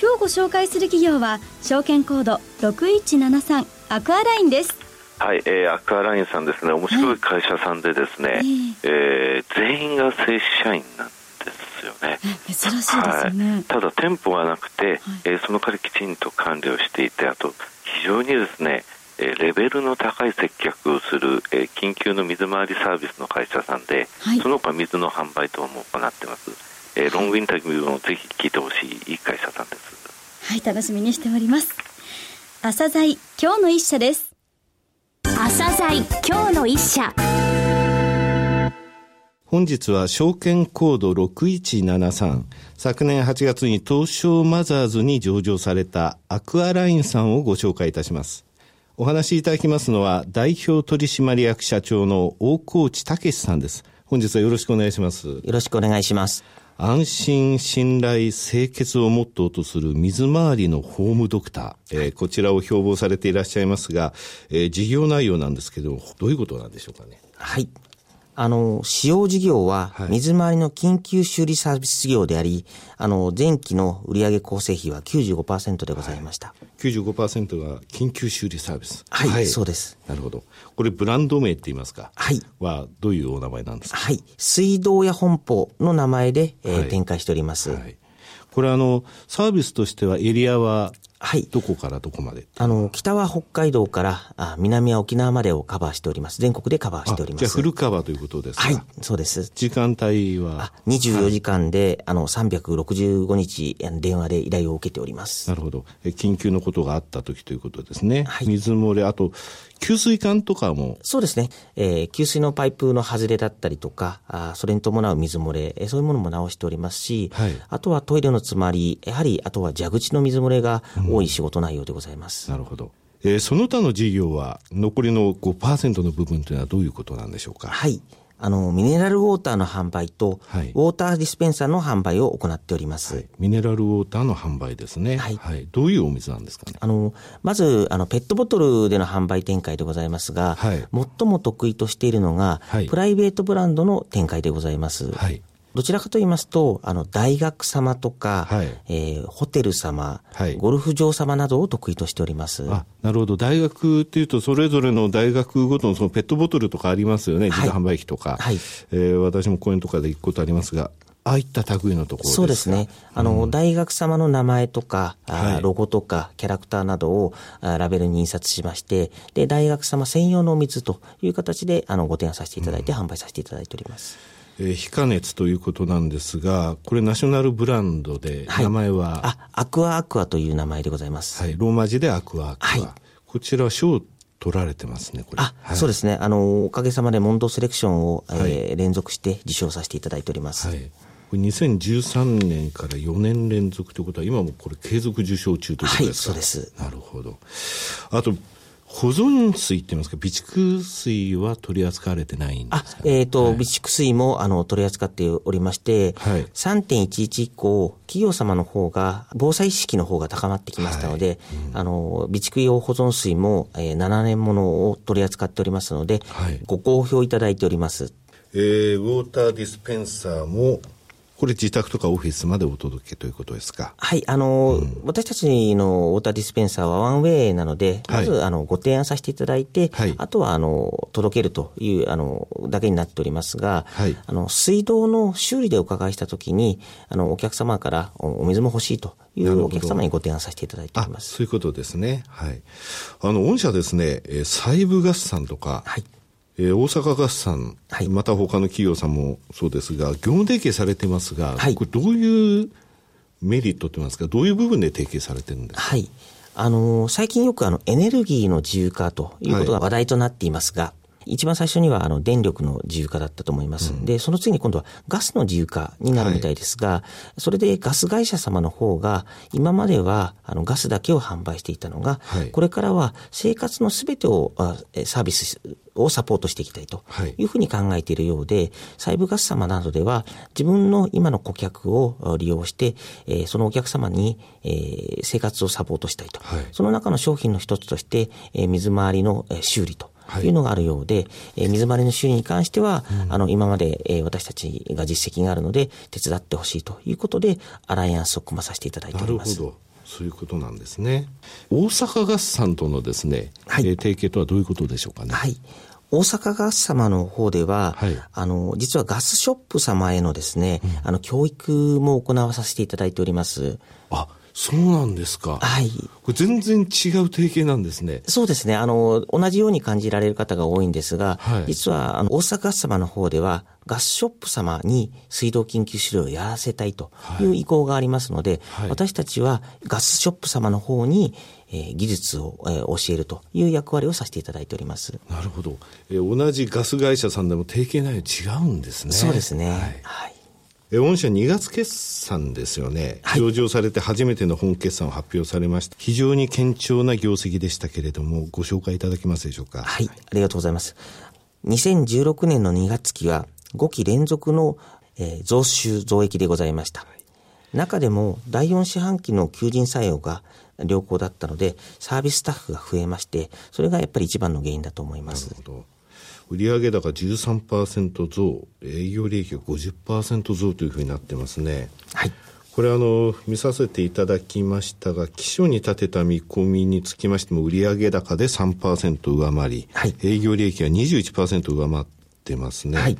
今日ご紹介する企業は証券コード6173アクアラインです。はい、えー、アクアラインさんですね。面白い会社さんでですね、はい、えー、全員が正社員なんですよね。珍しいですよね、はい、ただ店舗がなくて、はい、えー、その代わりきちんと管理をしていてあと非常にですねレベルの高い接客をする緊急の水回りサービスの会社さんで、はい、その他水の販売等も行っています、えー、ロングインタビューもぜひ聞いてほしいいい会社さんですはい楽しみにしております朝鮮今日の一社です朝鮮今日の一社本日は証券コード6173昨年8月に東証マザーズに上場されたアクアラインさんをご紹介いたします。お話しいただきますのは代表取締役社長の大河内武さんです。本日はよろしくお願いします。よろしくお願いします。安心、信頼、清潔をモットーとする水回りのホームドクター、えー、こちらを標榜されていらっしゃいますが、えー、事業内容なんですけど、どういうことなんでしょうかね？はい。あの、使用事業は、水回りの緊急修理サービス事業であり、あの、前期の売上構成比は95%でございました。はい、95%が緊急修理サービス。はい、はい、そうです。なるほど。これ、ブランド名って言いますか？はい。は、どういうお名前なんですか？はい。水道屋本舗の名前で、えー、はい、展開しております。はい。これあの、サービスとしてはエリアははい。どこからどこまで？あの、北は北海道からあ南は沖縄までをカバーしております。全国でカバーしております。じゃあフルカバーということですか？はい、そうです。時間帯は？あ ?24 時間で、あの、365日電話で依頼を受けております。なるほど。緊急のことがあった時ということですね。はい。水漏れ、あと、給水管とかもそうですね。えー、給水のパイプの外れだったりとか、あそれに伴う水漏れ、えー、そういうものも直しておりますし、はい、あとはトイレの詰まり、やはりあとは蛇口の水漏れが多い仕事内容でございます。うん、なるほど。えー、その他の事業は、残りの5%の部分というのはどういうことなんでしょうか？はい。あの、ミネラルウォーターの販売と、はい、ウォーターディスペンサーの販売を行っております。はい、ミネラルウォーターの販売ですね。はい。はい、どういうお水なんですかね？あの、まず、あの、ペットボトルでの販売展開でございますが、はい、最も得意としているのが、はい、プライベートブランドの展開でございます。はい。どちらかと言いますと、あの、大学様とか、はい、えー、ホテル様、はい、ゴルフ場様などを得意としております。あ、なるほど。大学っていうと、それぞれの大学ごとのそのペットボトルとかありますよね。自動販売機とか。はい。えー、私も公園とかで行くことありますが、ああいった類のところそうですね。あの、うん、大学様の名前とか、はい、ロゴとか、キャラクターなどをラベルに印刷しまして、で、大学様専用のお水という形で、あの、ご提案させていただいて、うん、販売させていただいております。えー、非加熱ということなんですが、これナショナルブランドで、名前は、はい、あ、アクアアクアという名前でございます。はい、ローマ字でアクアアクア。はい、こちらは賞取られてますね、これ。あ、はい、そうですね。あの、おかげさまでモンドセレクションを、えー、はい、連続して受賞させていただいております。はい。これ2013年から4年連続ということは、今もこれ継続受賞中ということですか？はい、そうです。なるほど。あと、保存水って言いますか、備蓄水は取り扱われてないんですか、えっ、ー、と、はい、備蓄水も、あの、取り扱っておりまして、はい、3.11以降、企業様の方が、防災意識の方が高まってきましたので、はい。うん、あの、備蓄用保存水も、えー、7年ものを取り扱っておりますので、はい、ご好評いただいております。えー、ウォーターディスペンサーも、これ自宅とかオフィスまでお届けということですか？はい、あの、うん、私たちのウォーターディスペンサーはワンウェイなので、まず、はい、あの、ご提案させていただいて、はい、あとは、あの、届けるという、あの、だけになっておりますが、はい、あの、水道の修理でお伺いしたときに、あの、お客様からお水も欲しいというお客様にご提案させていただいております。そういうことですね。はい。あの、御社ですね、えー、細部ガスさんとか、はい。えー、大阪ガスさん、はい、また他の企業さんもそうですが、業務提携されてますが、はい、これどういうメリットといいますか、どういう部分で提携されてるんですか？はい。あのー、最近よくあの、エネルギーの自由化ということが話題となっていますが、一番最初にはあの電力の自由化だったと思います。うん、で、その次に今度はガスの自由化になるみたいですが、はい、それでガス会社様の方が、今まではあのガスだけを販売していたのが、はい、これからは生活のすべてをサービスをサポートしていきたいというふうに考えているようで、細部ガス様などでは自分の今の顧客を利用して、えー、そのお客様に、えー、生活をサポートしたいと。はい、その中の商品の一つとして、えー、水回りの修理と。いうのがあるようで、えー、水回りの修理に関しては、うん、あの、今まで、えー、私たちが実績があるので、手伝ってほしいということで、アライアンスを組まさせていただいております。なるほど。そういうことなんですね。大阪ガスさんとのですね、はい、えー、提携とはどういうことでしょうかね？はい。大阪ガス様の方では、はい、あの、実はガスショップ様へのですね、うん、あの、教育も行わさせていただいております。あ、そうなんですか。はい。これ全然違う提携なんですね。そうですね。あの、同じように感じられる方が多いんですが、はい、実は、あの、大阪ガス様の方では、ガスショップ様に水道緊急資料をやらせたいという意向がありますので、はい、私たちはガスショップ様の方に、えー、技術を、えー、教えるという役割をさせていただいております。なるほど。えー、同じガス会社さんでも提携内容違うんですね。そうですね。はい。はい御社2月決算ですよね、はい、上場されて初めての本決算を発表されました。非常に堅調な業績でしたけれども、ご紹介いただけますでしょうか？はい、ありがとうございます。2016年の2月期は5期連続の、えー、増収増益でございました。中でも第4四半期の求人採用が良好だったので、サービススタッフが増えまして、それがやっぱり一番の原因だと思います。なるほど。売上高13%増、営業利益が50%増というふうになってますね。はい。これあの、見させていただきましたが、基礎に立てた見込みにつきましても、売上高で3%上回り、はい、営業利益は21%上回ってますね。はい。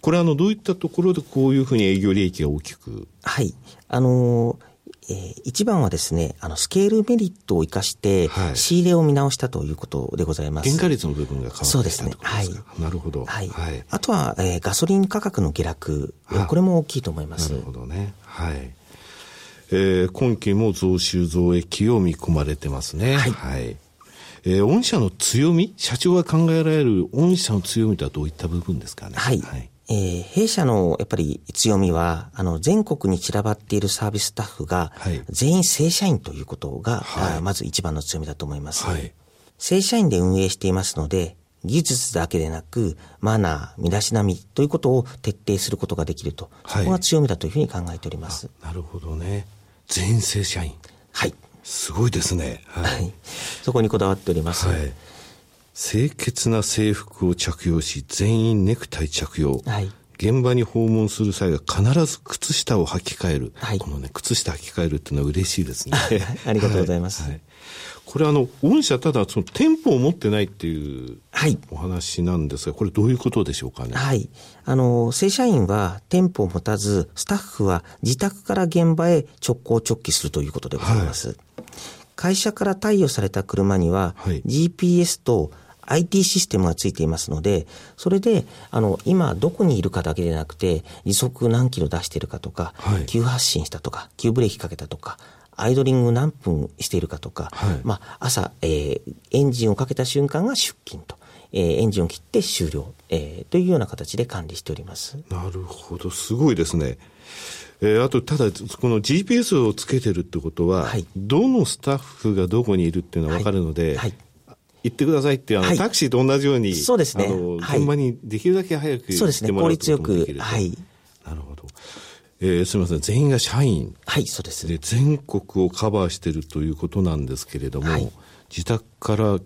これあの、どういったところでこういうふうに営業利益が大きくはい。あのーえー、一番はですね、あの、スケールメリットを生かして、仕入れを見直したということでございます。原価率の部分が変わったそうですね。はい。なるほど。はい。はい、あとは、えー、ガソリン価格の下落、これも大きいと思います。なるほどね。はい。えー、今期も増収増益を見込まれてますね。はい。はい、えー、御社の強み？社長が考えられる御社の強みとはどういった部分ですかね？はい。はいえー、弊社のやっぱり強みは、あの、全国に散らばっているサービススタッフが、全員正社員ということが、はい、まず一番の強みだと思います。はい、正社員で運営していますので、技術だけでなく、マナー、身だしなみということを徹底することができると、はい、そこが強みだというふうに考えております。なるほどね。全員正社員。はい。すごいですね。はい。そこにこだわっております。はい。清潔な制服を着用し、全員ネクタイ着用。はい。現場に訪問する際は必ず靴下を履き替える。はい、このね、靴下履き替えるっていうのは嬉しいですね。ありがとうございます。はい、これあの、御社ただその店舗を持ってないっていうお話なんですが、これどういうことでしょうかね？はい。あの、正社員は店舗を持たず、スタッフは自宅から現場へ直行直帰するということでございます。はい、会社から貸与された車には、GPS と IT システムがついていますので、それで、あの、今どこにいるかだけでなくて、時速何キロ出しているかとか、はい、急発進したとか、急ブレーキかけたとか、アイドリング何分しているかとか、はい、まあ、朝、えー、エンジンをかけた瞬間が出勤と。えー、エンジンを切って終了、えー、というような形で管理しております。なるほど、すごいですね。えー、あと、ただ、この GPS をつけてるってことは、はい、どのスタッフがどこにいるっていうのは分かるので、はいはい、行ってくださいってあの、はい、タクシーと同じように、そうですね。あの、現場にできるだけ早くそうですね。効率よく。はい。なるほど。えー、すみません。全員が社員。はい、そうです。で、全国をカバーしているということなんですけれども、はい、自宅から、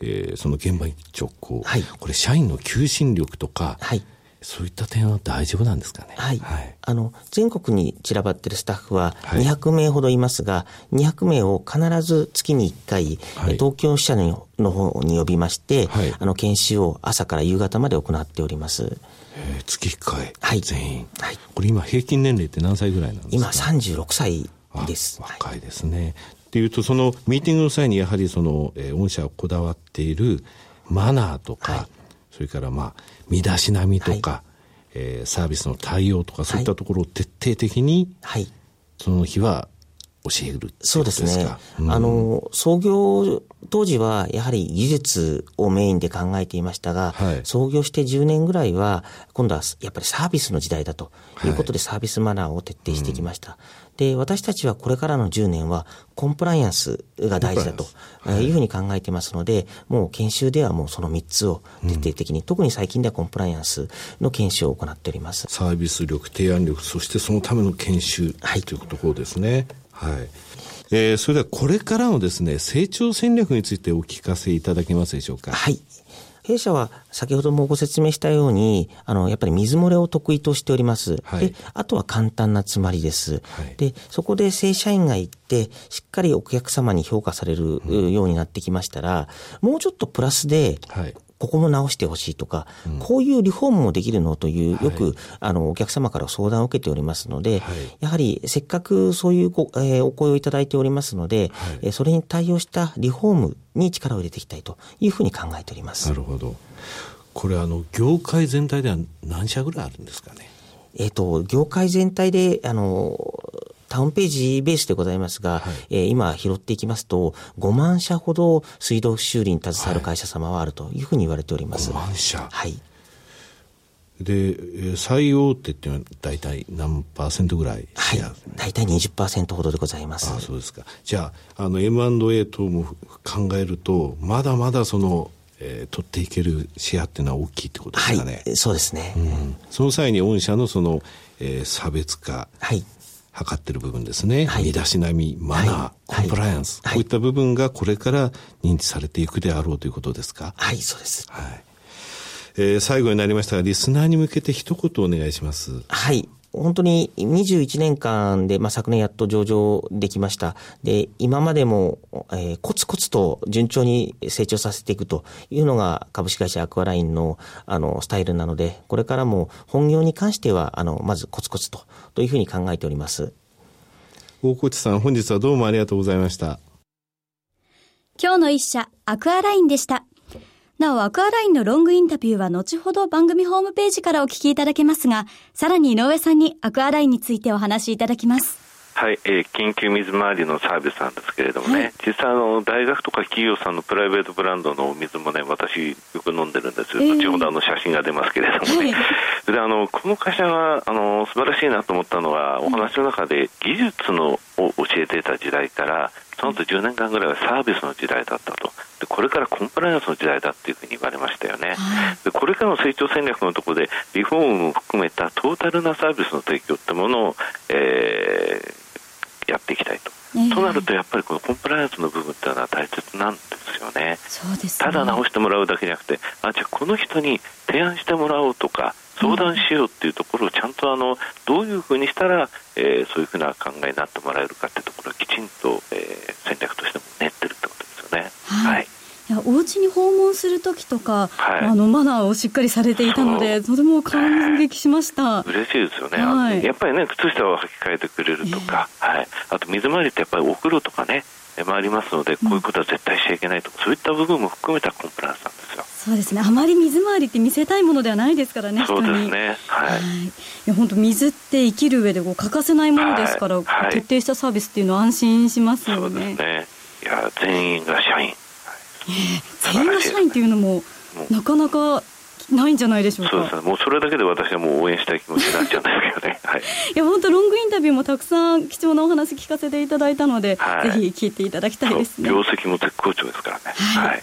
えー、その現場に直行。はい。これ、社員の求心力とか、はい。そういった点は大丈夫なんですかね。はい。はい、あの、全国に散らばっているスタッフは200名ほどいますが、はい、200名を必ず月に1回、はい、東京支社の方に呼びまして、はい、あの、研修を朝から夕方まで行っております。えー、月1回？はい。全員？はい。これ今平均年齢って何歳ぐらいなんですか？今36歳です。若いですね。っていうと、そのミーティングの際にやはりその、えー、御社をこだわっているマナーとか、それからまあ、身だしなみとか、はい、えー、サービスの対応とかそういったところを徹底的に、はい、その日は教えるそうですね。うん、あの、創業当時はやはり技術をメインで考えていましたが、はい、創業して10年ぐらいは、今度はやっぱりサービスの時代だということでサービスマナーを徹底してきました。はいうん、で、私たちはこれからの10年はコンプライアンスが大事だというふうに考えていますので、もう研修ではもうその3つを徹底的に、うん、特に最近ではコンプライアンスの研修を行っております。サービス力、提案力、そしてそのための研修、はい、というところですね。はい。えー、それではこれからのですね、成長戦略についてお聞かせいただけますでしょうか？はい。弊社は先ほどもご説明したように、あの、やっぱり水漏れを得意としております。はい、で、あとは簡単な詰まりです。はい、で、そこで正社員が行って、しっかりお客様に評価されるようになってきましたら、うん、もうちょっとプラスで、はい、ここも直してほしいとか、うん、こういうリフォームもできるのという、よく、はい、あの、お客様から相談を受けておりますので、はい、やはり、せっかくそういうご、えー、お声をいただいておりますので、はい、えー、それに対応したリフォームに力を入れていきたいというふうに考えております。なるほど。これ、あの、業界全体では何社ぐらいあるんですかね？えっ、と、業界全体で、あの、タウンページベースでございますが、はい、えー、今拾っていきますと、5万社ほど水道修理に携わる会社様はあるというふうに言われております。5万社はい。で、最大手っていうのは大体何パーセントぐらいはい。大体20%ほどでございます。あそうですか。じゃあ、あの M&A 等も考えると、まだまだその、えー、取っていけるシェアっていうのは大きいってことですかね？はい、そうですね。うん、その際に御社のその、えー、差別化、はい、測ってる部分ですね。はい、身だしなみ、マナー、はい、コンプライアンス、はい、こういった部分がこれから認知されていくであろうということですか？はい、そうです。はい。えー、最後になりましたが、リスナーに向けて一言お願いします。はい。本当に21年間で、まあ、昨年やっと上場できました。で、今までも、えー、コツコツと順調に成長させていくというのが株式会社アクアラインの、あの、スタイルなので、これからも本業に関しては、あの、まずコツコツと、というふうに考えております。大河内さん、本日はどうもありがとうございました。今日の一社、アクアラインでした。なお、アクアラインのロングインタビューは後ほど番組ホームページからお聞きいただけますが、さらに井上さんにアクアラインについてお話しいただきます。はい、えー、緊急水回りのサービスなんですけれどもね、はい、実際あの、大学とか企業さんのプライベートブランドのお水もね、私、よく飲んでるんです。よ、えー、後ほどあの写真が出ますけれどもね、はい、であのこの会社があの素晴らしいなと思ったのは、お話の中で技術のを教えていた時代から、その後10年間ぐらいはサービスの時代だったと。でこれからコンプライアンスの時代だっていうふうに言われましたよね、はい、でこれからの成長戦略のところでリフォームも含めたトータルなサービスの提供ってものを、えー、やっていきたいと。えー、となると、やっぱりこのコンプライアンスの部分っていうのは大切なんですよね。そうです、ね、ただ直してもらうだけじゃなくて、あ、じゃあこの人に提案してもらおうとか、相談しようっていうところをちゃんとあのどういうふうにしたら、えー、そういうふうな考えになってもらえるかっていうところをきちんと、えー、戦略としても練ってるってことですよね。はい、はい。いやお家に訪問する時とか、はい、あのマナーをしっかりされていたので、とても感激しました。嬉しいですよね、はい、やっぱりね、靴下を履き替えてくれるとか、えー、はい、あと水回りってやっぱりお風呂とかね、もありますので、こういうことは絶対しちゃいけないとか、うん、そういった部分も含めたコンプライアンスなんですよ。そうですね。あまり水回りって見せたいものではないですからね。そうですね。はい。はい、いや本当水って生きる上でこう欠かせないものですから、はい、徹底したサービスっていうのは安心しますよね。ね。いや全員が社員。全員が社員っていうのもなかなかないんじゃないでしょうか。そうですね。もうそれだけで私はもう応援したい気持ちになっちゃうんですけどね。はい。いや本当ロングインタビューもたくさん貴重なお話聞かせていただいたので、はい、ぜひ聞いていただきたいですね。業績も絶好調ですからね。はい。はい、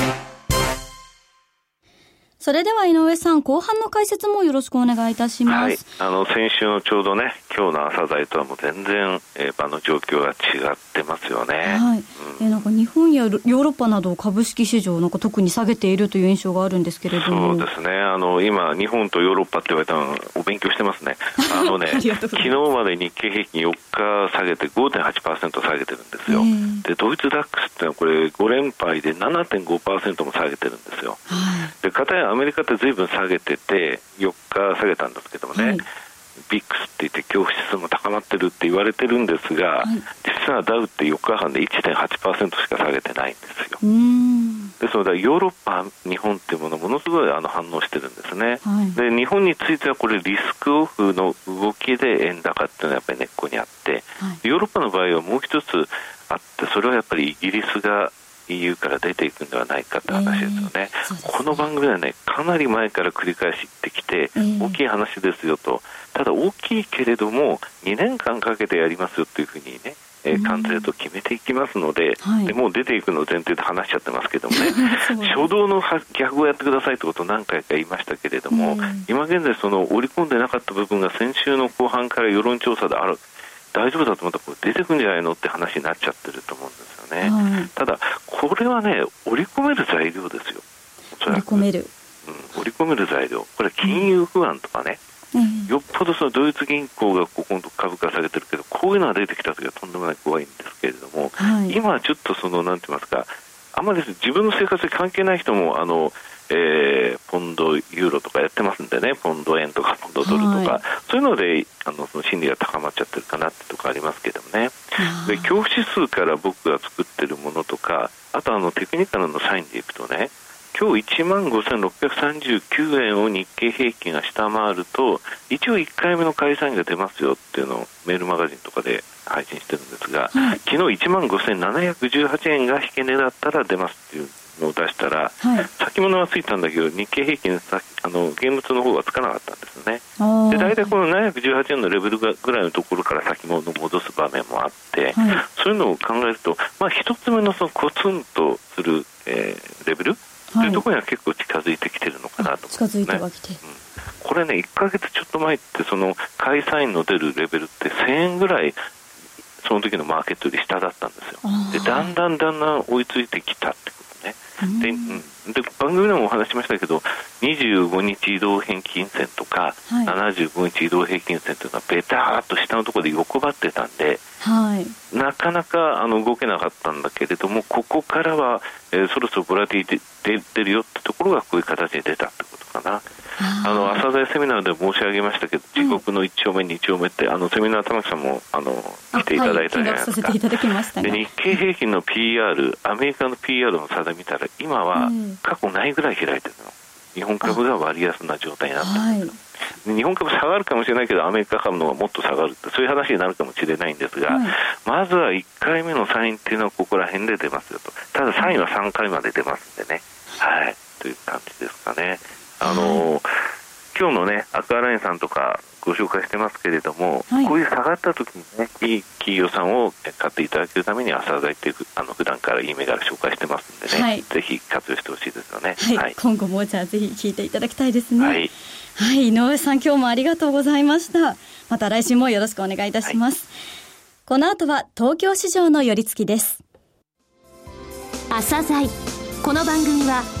それでは井上さん、後半の解説もよろしくお願いいたします。はい、あの、先週のちょうどね、今日の朝材とはもう全然、えー、場の状況が違ってますよね。はい。うん、えー、なんか日本やヨーロッパなど株式市場、なんか特に下げているという印象があるんですけれども。そうですね。あの、今、日本とヨーロッパって言われたのお勉強してますね。あのね、昨日まで日経平均4日下げて5.8%下げてるんですよ。えー、で、ドイツダックスってのはこれ5連敗で7.5%も下げてるんですよ。はい。で、片やアメリカってずいぶん下げてて、4日下げたんですけどもね、はい、ビックスって言って恐怖指数も高まってるって言われてるんですが、はい、実はダウって4日半で1.8%しか下げてないんですよ。ですので、ヨーロッパ、日本っていうものものすごいあの反応してるんですね、はい、で。日本についてはこれ、リスクオフの動きで円高っていうのはやっぱり根っこにあって、ヨーロッパの場合はもう一つあって、それはやっぱりイギリスが EU から出ていくんではないかって話ですよね、えーね、この番組はね、かなり前から繰り返し言ってきて、大きい話ですよと、ただ大きいけれども、2年間かけてやりますよっていうふうにね、えー、関税と決めていきますのではい、でもう出ていくの前提で話しちゃってますけどもね、初動の逆をやってくださいってことを何回か言いましたけれども、今現在、その織り込んでなかった部分が先週の後半から世論調査である、大丈夫だと思ったらこれ出てくるんじゃないのって話になっちゃってると思うんですよね。はい、ただ、これはね、織り込める材料ですよ。織り込める。うん、織り込める材料。これ金融不安とかね、うん、よっぽどそのドイツ銀行がここの株価下げてるけど、こういうのが出てきたときはとんでもない怖いんですけれども、はい、今はちょっとその、なんて言いますか、あまり自分の生活に関係ない人も、あの、えー、ポンド、ユーロとかやってますんでね、ポンド円とかポンドドルとか、はい、そういうのであのその心理が高まっちゃってるかなってとこありますけどもね、で恐怖指数から僕が作ってるものとか、あとあのテクニカルのサインでいくとね、今日1万5639円を日経平均が下回ると、一応1回目の解散が出ますよっていうのをメールマガジンとかで配信してるんですが、はい、昨日1万5718円が引け値だったら出ますっていうのを出したら、はい、先物はついたんだけど日経平均さあの現物の方はつかなかったんですね。で大体この718円のレベルぐらいのところから先物を戻す場面もあって、はい、そういうのを考えると、まあ、一つ目のそのコツンとする、えー、レベル？というところには結構近づいてきてるのかなと思います、ね、近づいてはきて、うん、これね1か月ちょっと前ってその会社員の出るレベルって1000円ぐらいその時のマーケットより下だったんですよ。でだんだんだんだん追いついてきた。ってでで番組でもお話しましたけど25日移動平均線とか、はい、75日移動平均線というのはベターっと下のところで横ばってたんで、はい、なかなかあの動けなかったんだけれどもここからは、えー、そろそろボラティティ出るよってところがこういう形で出たとかな。あの朝鮮セミナーで申し上げましたけど、地獄の1丁目、2丁目って、あのセミナー、玉木さんもあの来ていただいたじゃないですか、で日経平均の PR、アメリカの PR の差で見たら、今は過去ないぐらい開いてるの、日本株が割安な状態になってる。日本株下がるかもしれないけど、アメリカ株の方がもっと下がるって、そういう話になるかもしれないんですが、まずは1回目のサインっていうのはここら辺で出ますよと、ただサインは3回まで出ますんでね、はい、という感じですかね。あのー、今日のね、アクアラインさんとかご紹介してますけれども、はい、こういう下がった時にね、いい企業さんを買っていただけるために、朝鮮っていう、あの普段からいい銘柄紹介してますんでね、はい、ぜひ活用してほしいですよね。はい、はい、今後もじゃあぜひ聞いていただきたいですね。はい。はい、井上さん、今日もありがとうございました。また来週もよろしくお願いいたします。この後は東京市場の寄り付きです。朝鮮この番組は